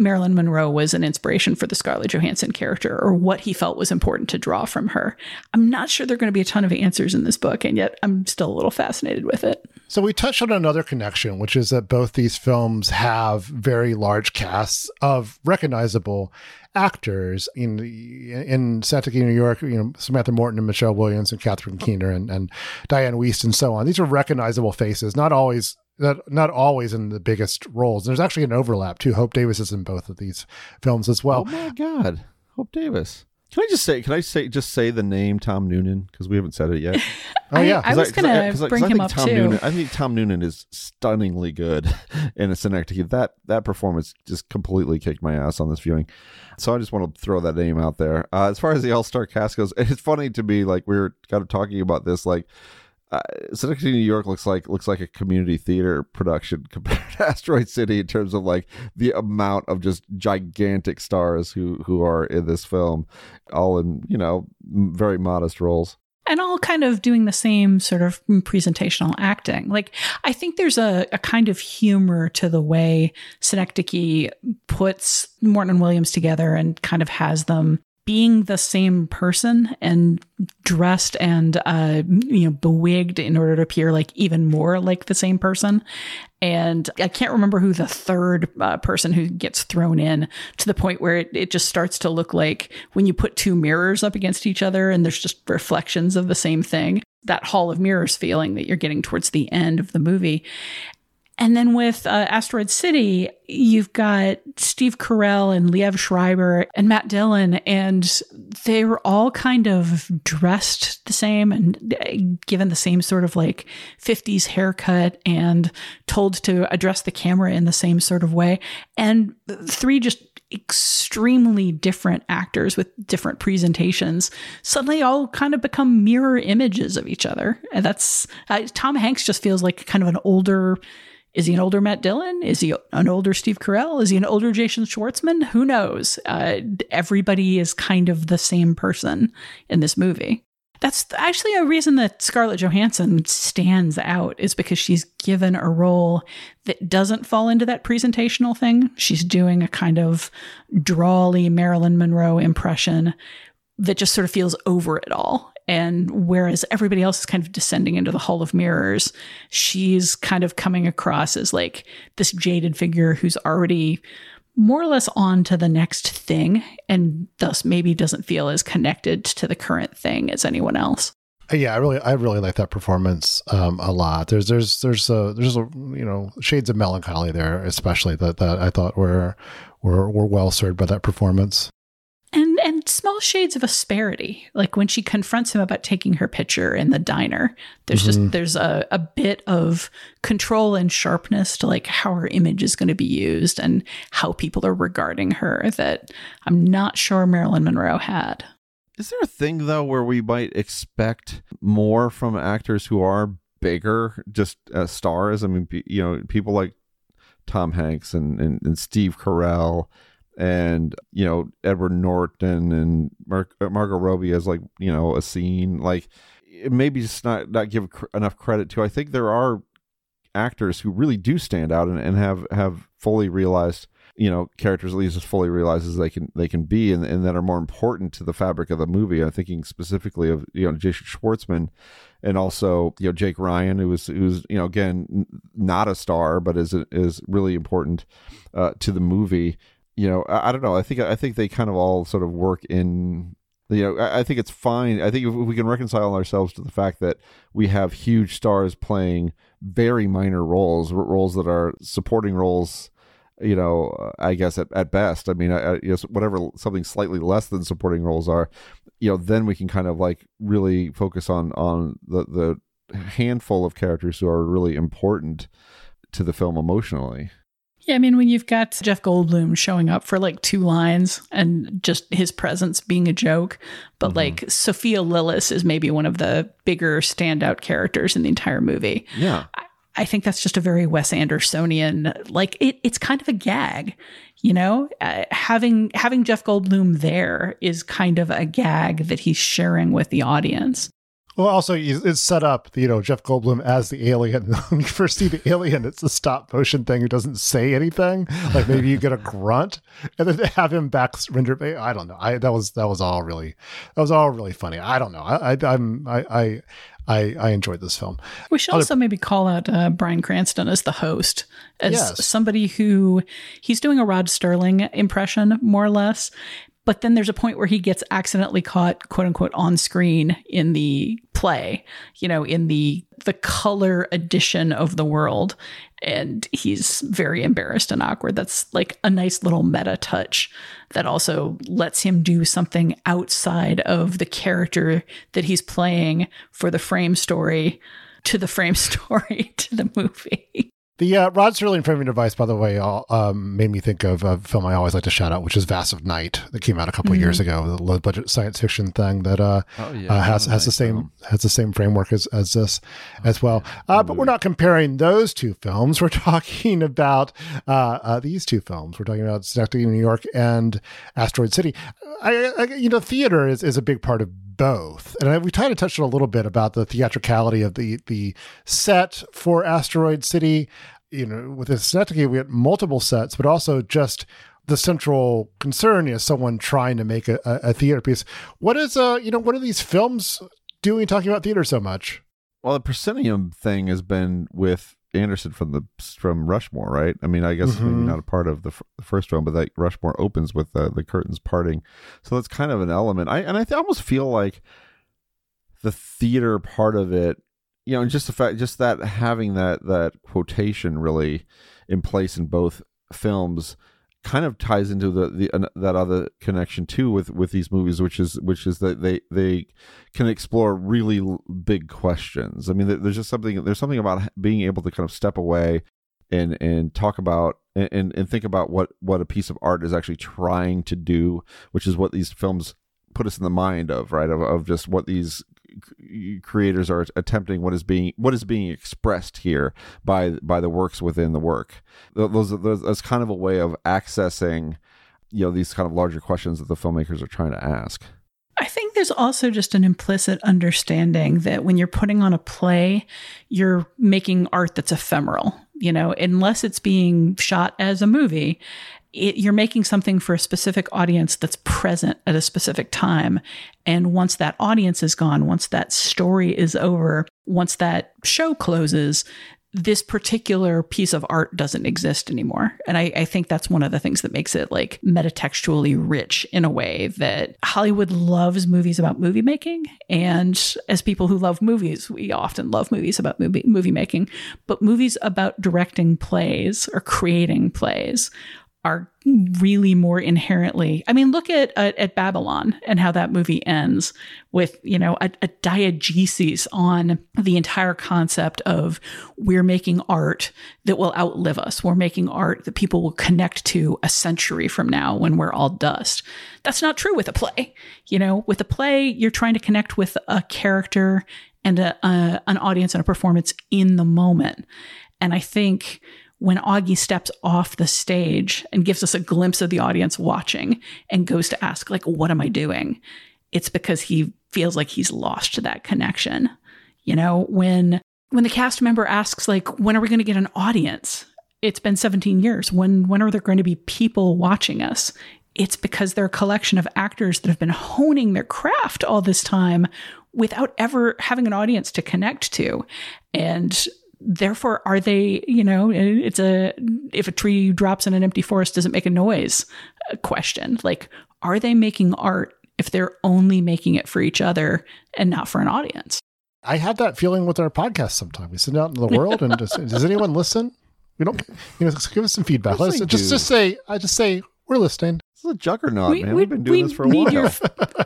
Marilyn Monroe was an inspiration for the Scarlett Johansson character or what he felt was important to draw from her. I'm not sure there are going to be a ton of answers in this book, and yet I'm still a little fascinated with it. So we touched on another connection, which is that both these films have very large casts of recognizable actors in in Synecdoche New York, you know, Samantha Morton and Michelle Williams and Catherine Keener and, and Dianne Wiest and so on. These are recognizable faces, not always not not always in the biggest roles. There's actually an overlap too. Hope Davis is in both of these films as well. Oh my god, Hope Davis. Can I just say? Can I say just say the name Tom Noonan because we haven't said it yet? oh yeah, I, I was going to bring I him up Tom too. Noonan, I think Tom Noonan is stunningly good in a Synecdoche. That that performance just completely kicked my ass on this viewing. So I just want to throw that name out there. Uh, as far as the All Star cast goes, it's funny to me. Like we were kind of talking about this, like uh, New York looks like looks like a community theater production compared to Asteroid City in terms of like the amount of just gigantic stars who who are in this film, all in you know very modest roles and all kind of doing the same sort of presentational acting. Like, I think there's a, a kind of humor to the way Synecdoche puts Morton and Williams together and kind of has them being the same person and dressed and uh, you know bewigged in order to appear like even more like the same person. And i can't remember who the third uh, person who gets thrown in to the point where it, it just starts to look like when you put two mirrors up against each other and there's just reflections of the same thing that hall of mirrors feeling that you're getting towards the end of the movie and then with uh, Asteroid City, you've got Steve Carell and Liev Schreiber and Matt Dillon, and they were all kind of dressed the same and uh, given the same sort of like 50s haircut and told to address the camera in the same sort of way. And three just extremely different actors with different presentations suddenly all kind of become mirror images of each other. And that's uh, Tom Hanks just feels like kind of an older Is he an older Matt Dillon? Is he an older Steve Carell? Is he an older Jason Schwartzman? Who knows? Uh, everybody is kind of the same person in this movie. That's actually a reason that Scarlett Johansson stands out is because she's given a role that doesn't fall into that presentational thing. She's doing a kind of drawly Marilyn Monroe impression that just sort of feels over it all. And whereas everybody else is kind of descending into the Hall of Mirrors, she's kind of coming across as like this jaded figure who's already more or less on to the next thing and thus maybe doesn't feel as connected to the current thing as anyone else. Yeah, I really, I really like that performance um, a lot. There's, there's, there's a, there's a, you know, shades of melancholy there, especially that that I thought were were were well served by that performance and small shades of asperity like when she confronts him about taking her picture in the diner there's mm-hmm. just there's a, a bit of control and sharpness to like how her image is going to be used and how people are regarding her that i'm not sure marilyn monroe had is there a thing though where we might expect more from actors who are bigger just as stars i mean you know people like tom hanks and, and, and steve carell and you know Edward Norton and Mar- Margot Robbie as like you know a scene like maybe just not not give cr- enough credit to. I think there are actors who really do stand out and, and have have fully realized you know characters at least as fully realized as they can they can be and, and that are more important to the fabric of the movie. I'm thinking specifically of you know Jason Schwartzman and also you know Jake Ryan who was who's you know again not a star but is is really important uh, to the movie you know, I, I, don't know. I think I think they kind of all sort of work in. You know, I, I think it's fine. I think if we can reconcile ourselves to the fact that we have huge stars playing very minor roles, roles that are supporting roles. You know, uh, I guess at, at best. I mean, I, you know, whatever something slightly less than supporting roles are, you know, then we can kind of like really focus on on the the handful of characters who are really important to the film emotionally. Yeah, I mean, when you've got Jeff Goldblum showing up for like two lines and just his presence being a joke, but mm-hmm. like Sophia Lillis is maybe one of the bigger standout characters in the entire movie. Yeah. I, I think that's just a very Wes Andersonian, like it, it's kind of a gag, you know. Uh, having having Jeff Goldblum there is kind of a gag that he's sharing with the audience. Well, also it's set up, you know, Jeff Goldblum as the alien. when you first see the alien, it's the stop motion thing who doesn't say anything. Like maybe you get a grunt, and then they have him back rendered. I don't know. I that was that was all really that was all really funny. I don't know. I, I I'm I I I, I enjoyed this film. We should also maybe call out uh, Bryan Cranston as the host, as yes. somebody who he's doing a Rod Serling impression, more or less. But then there's a point where he gets accidentally caught, quote unquote, on screen in the play, you know, in the the color edition of the world. And he's very embarrassed and awkward. That's like a nice little meta touch that also lets him do something outside of the character that he's playing for the frame story to the frame story to the movie. The uh, Rod Serling framing device, by the way, um, made me think of a film I always like to shout out, which is Vast of Night, that came out a couple mm-hmm. of years ago, the low budget science fiction thing that uh, oh, yeah, uh, has has the same film. has the same framework as, as this oh, as well. Uh, but we're not comparing those two films. We're talking about uh, uh, these two films. We're talking about Synecdoche, New York, and Asteroid City. I, I, you know, theater is, is a big part of both. And we kind of touched on a little bit about the theatricality of the the set for Asteroid City. You know, with Synecdoche, we had multiple sets, but also just the central concern is someone trying to make a, a, theater piece. What is uh you know what are these films doing talking about theater so much? Well, the proscenium thing has been with Anderson from the from Rushmore, right? I mean, I guess mm-hmm. maybe not a part of the, f- the first one, but that Rushmore opens with the, the curtains parting, so that's kind of an element. I and I th- almost feel like the theater part of it, you know, just the fact, just that having that that quotation really in place in both films kind of ties into the, the uh, that other connection too with with these movies which is which is that they they can explore really big questions. I mean there's just something there's something about being able to kind of step away and and talk about and and think about what what a piece of art is actually trying to do which is what these films put us in the mind of right? Of, of just what these creators are attempting what is being what is being expressed here by by the works within the work. Those, those that's kind of a way of accessing you know these kind of larger questions that the filmmakers are trying to ask. I think there's also just an implicit understanding that when you're putting on a play, you're making art that's ephemeral. You know, unless it's being shot as a movie, it, you're making something for a specific audience that's present at a specific time. And once that audience is gone, once that story is over, once that show closes, this particular piece of art doesn't exist anymore. And I, I, think that's one of the things that makes it like metatextually rich in a way that Hollywood loves movies about movie making. And as people who love movies, we often love movies about movie, movie making, but movies about directing plays or creating plays are really more inherently i mean look at uh, at babylon and how that movie ends with you know a, a diegesis on the entire concept of we're making art that will outlive us. We're making art that people will connect to a century from now when we're all dust. That's not true with a play. You know with a play you're trying to connect with a character and a, a, an audience and a performance in the moment. And i think when Augie steps off the stage and gives us a glimpse of the audience watching and goes to ask, like, what am I doing? It's because he feels like he's lost that connection. You know, when when the cast member asks, like, when are we going to get an audience? It's been 17 years. When when are there going to be people watching us? It's because they're a collection of actors that have been honing their craft all this time without ever having an audience to connect to. And therefore are they you know it's a if a tree drops in an empty forest does it make a noise? A question. Like are they making art if they're only making it for each other and not for an audience? I have that feeling with our podcast sometimes we sit out into the world and just, does anyone listen? We don't you know give us some feedback. Let's just just say i just say we're listening this is a juggernaut, we, man. We, have been doing we this for a while. Your,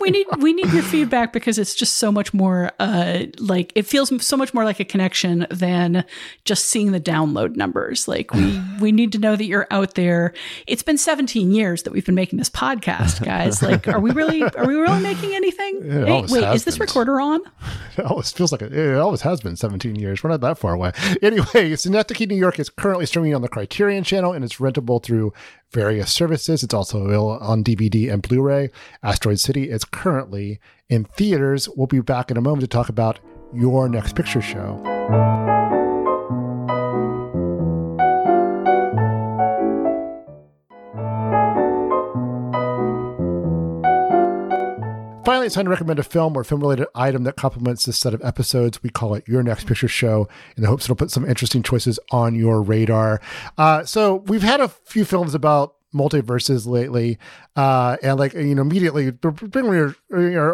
we need we need your feedback because it's just so much more uh, like it feels so much more like a connection than just seeing the download numbers. Like we we need to know that you're out there. It's been 17 years that we've been making this podcast, guys. Like, are we really are we really making anything? Hey, wait, is this recorder on? It always feels like it, it always has been 17 years. We're not that far away. Anyway, Synecdoche, New York is currently streaming on the Criterion channel and it's rentable through various services. It's also available on DVD and Blu ray. Asteroid City is currently in theaters. We'll be back in a moment to talk about your next picture show. Finally, it's time to recommend a film or film related item that complements this set of episodes. We call it Your Next Picture Show in the hopes it'll put some interesting choices on your radar. Uh, so, we've had a few films about multiverses lately. Uh, and like, you know, immediately bring our,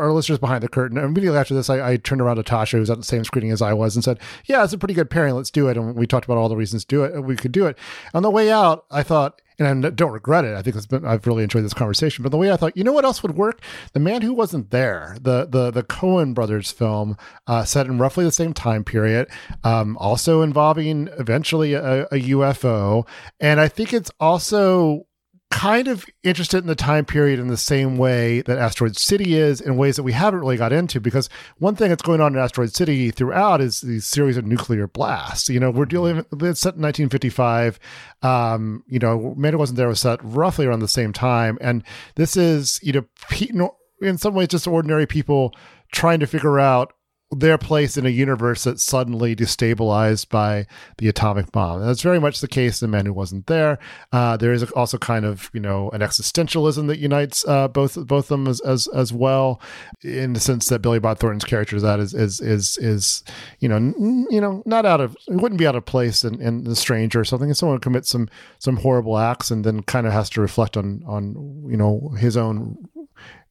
our, listeners behind the curtain. Immediately after this, I, I, turned around to Tasha, who's at the same screening as I was, and said, Yeah, it's a pretty good pairing. Let's do it. And we talked about all the reasons to do it. We could do it. On the way out, I thought, and I don't regret it. I think it's been I've really enjoyed this conversation. But the way I thought, you know what else would work? The Man Who Wasn't There, the the the Coen brothers film, uh, set in roughly the same time period, um, also involving eventually a, a UFO, and I think it's also kind of interested in the time period in the same way that Asteroid City is in ways that we haven't really got into because one thing that's going on in Asteroid City throughout is these series of nuclear blasts. You know, we're dealing it's set in 1955. Um, you know, Man Wasn't There was set roughly around the same time. And this is, you know, in some ways just ordinary people trying to figure out their place in a universe that's suddenly destabilized by the atomic bomb. And that's very much the case in the Man Who Wasn't There. Uh, there is also kind of you know an existentialism that unites uh, both both of them as, as as well, in the sense that Billy Bob Thornton's character that is is is is you know n- you know not out of it wouldn't be out of place in, in The Stranger or something. And someone commits some some horrible acts and then kind of has to reflect on on you know his own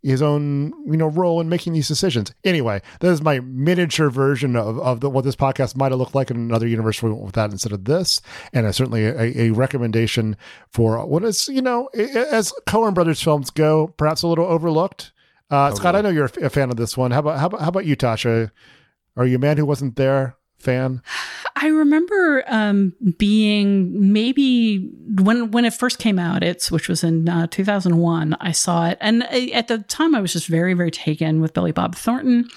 his own you know role in making these decisions. Anyway, that is my miniature version of, of the, what this podcast might have looked like in another universe. We went with that instead of this, and it's certainly a, a recommendation for what is you know as Coen Brothers films go, perhaps a little overlooked. Uh, Scott, I know you're a fan of this one. How about how about how about you, Tasha? Are you a man who wasn't there? Fan? I remember um, being maybe when when it first came out, it's which was in uh, 2001. I saw it, and uh, at the time, I was just very very taken with Billy Bob Thornton.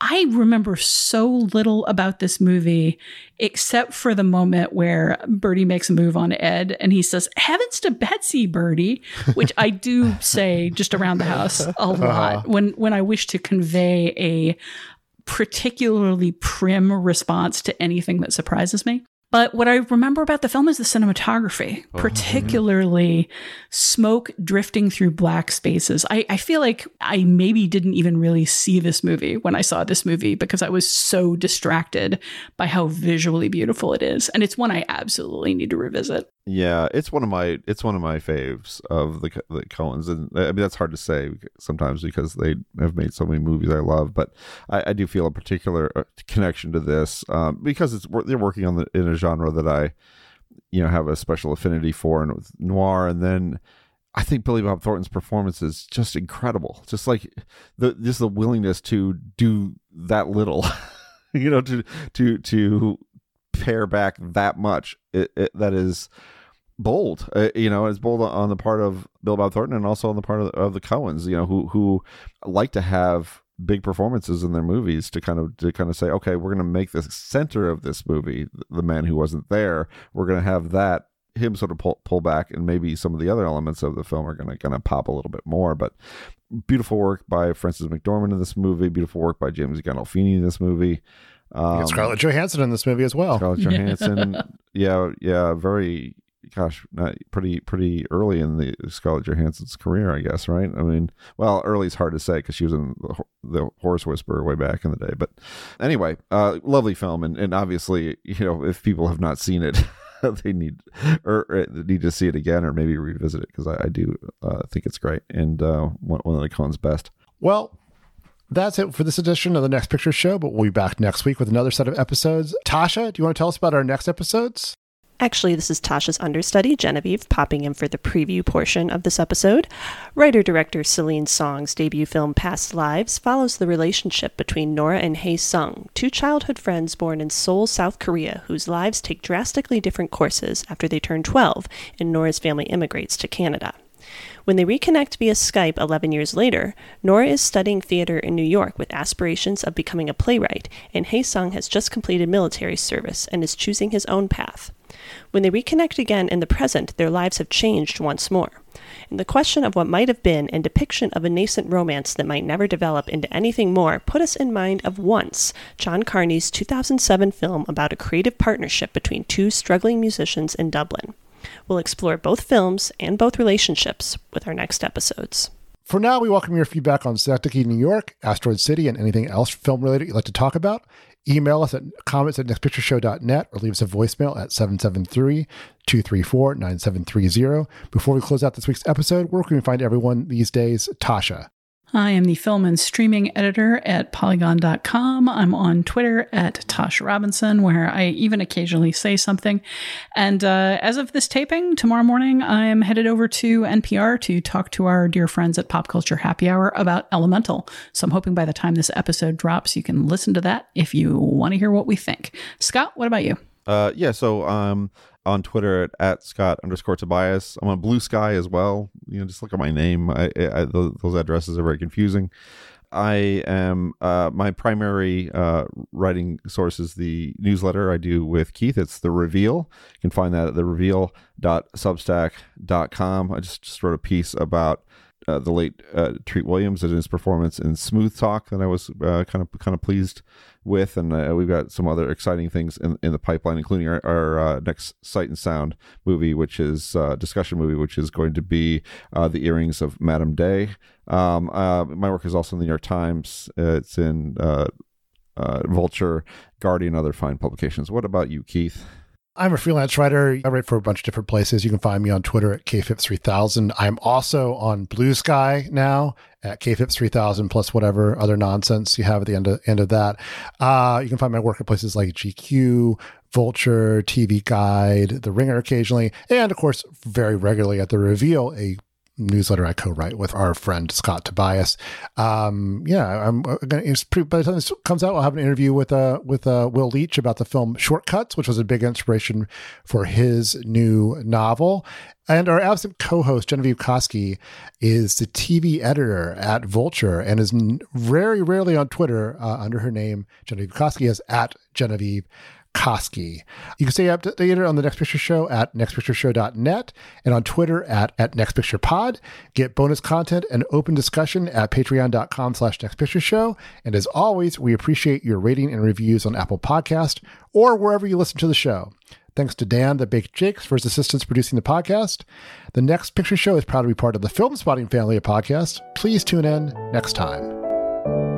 I remember so little about this movie except for the moment where Birdie makes a move on Ed and he says, Heavens to Betsy, Birdie, which I do say just around the house a lot when, when I wish to convey a particularly prim response to anything that surprises me. But what I remember about the film is the cinematography, Oh, mm-hmm. particularly smoke drifting through black spaces. I, I feel like I maybe didn't even really see this movie when I saw this movie because I was so distracted by how visually beautiful it is. And it's one I absolutely need to revisit. Yeah, it's one of my it's one of my faves of the the Coens, and I mean that's hard to say sometimes because they have made so many movies I love. But I, I do feel a particular uh, connection to this um, because it's they're working on the in a genre that I, you know, have a special affinity for, and with noir, and then. I think Billy Bob Thornton's performance is just incredible. Just like the just the willingness to do that little, you know, to to to pare back that much. It, it, that is bold. Uh, you know, it's bold on the part of Bill Bob Thornton and also on the part of, of the Coens. You know, who who like to have big performances in their movies to kind of to kind of say, okay, we're going to make the center of this movie the man who wasn't there. We're going to have that him sort of pull, pull back, and maybe some of the other elements of the film are going to kind of pop a little bit more. But beautiful work by Frances McDormand in this movie. Beautiful work by James Gandolfini in this movie. Um, Scarlett Johansson in this movie as well. Scarlett Johansson, yeah, yeah, very gosh, pretty pretty early in the Scarlett Johansson's career, I guess, right? I mean, well, early is hard to say because she was in the, the Horse Whisperer way back in the day. But anyway, uh, lovely film, and, and obviously, you know, if people have not seen it. they need or, or, need to see it again or maybe revisit it because I, I, do uh, think it's great and uh, one, one of the Coens best. Well, that's it for this edition of the Next Picture Show, but we'll be back next week with another set of episodes. Tasha, do you want to tell us about our next episodes? Actually, this is Tasha's understudy, Genevieve, popping in for the preview portion of this episode. Writer director Celine Song's debut film, Past Lives, follows the relationship between Nora and Hae Sung, two childhood friends born in Seoul, South Korea, whose lives take drastically different courses after they turn 12 and Nora's family immigrates to Canada. When they reconnect via Skype 11 years later, Nora is studying theater in New York with aspirations of becoming a playwright, and Hae Sung has just completed military service and is choosing his own path. When they reconnect again in the present, their lives have changed once more. And the question of what might have been and depiction of a nascent romance that might never develop into anything more put us in mind of Once, John Carney's 2007 film about a creative partnership between two struggling musicians in Dublin. We'll explore both films and both relationships with our next episodes. For now, we welcome your feedback on Synecdoche, New York, Asteroid City, and anything else film related you'd like to talk about. Email us at comments at nextpictureshow.net or leave us a voicemail at 773 234 9730. Before we close out this week's episode, where can we find everyone these days? Tasha. I am the film and streaming editor at Polygon.com. I'm on Twitter at Tasha Robinson, where I even occasionally say something. And uh, as of this taping, tomorrow morning, I am headed over to NPR to talk to our dear friends at Pop Culture Happy Hour about Elemental. So I'm hoping by the time this episode drops, you can listen to that if you want to hear what we think. Scott, what about you? Uh, yeah, so um, on Twitter at, at Scott underscore Tobias. I'm on Blue Sky as well. You know, just look at my name. I, I, those, those addresses are very confusing. I am uh, my primary uh, writing source is the newsletter I do with Keith. It's the Reveal. You can find that at the reveal.substack.com. I just, just wrote a piece about uh, the late uh, Treat Williams and his performance in Smooth Talk that I was uh, kind of kind of pleased with, and uh, we've got some other exciting things in, in the pipeline, including our, our uh, next Sight and Sound movie, which is uh, discussion movie, which is going to be the Earrings of Madame de. Um, my work is also in the New York Times. it's in Vulture, Guardian, other fine publications. What about you, Keith? I'm a freelance writer. I write for a bunch of different places. You can find me on Twitter at kphipps3000. I'm also on Blue Sky now at kphipps3000 plus whatever other nonsense you have at the end of, end of that. Uh, you can find my work at places like GQ, Vulture, TV Guide, The Ringer occasionally, and of course, very regularly at The Reveal, a newsletter I co-write with our friend Scott Tobias. Um, yeah, I'm gonna. It's pretty, by the time this comes out, I'll have an interview with uh with uh, Will Leitch about the film Shortcuts, which was a big inspiration for his new novel. And our absent co-host Genevieve Koski is the TV editor at Vulture and is very rarely on Twitter uh, under her name. Genevieve Koski is at Genevieve Koski. You can stay updated on the Next Picture Show at nextpictureshow.net and on Twitter at, at nextpicturepod. Get bonus content and open discussion at patreon.com slash nextpictureshow. And as always, we appreciate your rating and reviews on Apple Podcast or wherever you listen to the show. Thanks to Dan, the Baked Jakes, for his assistance producing the podcast. The Next Picture Show is proud to be part of the Filmspotting family of podcasts. Please tune in next time.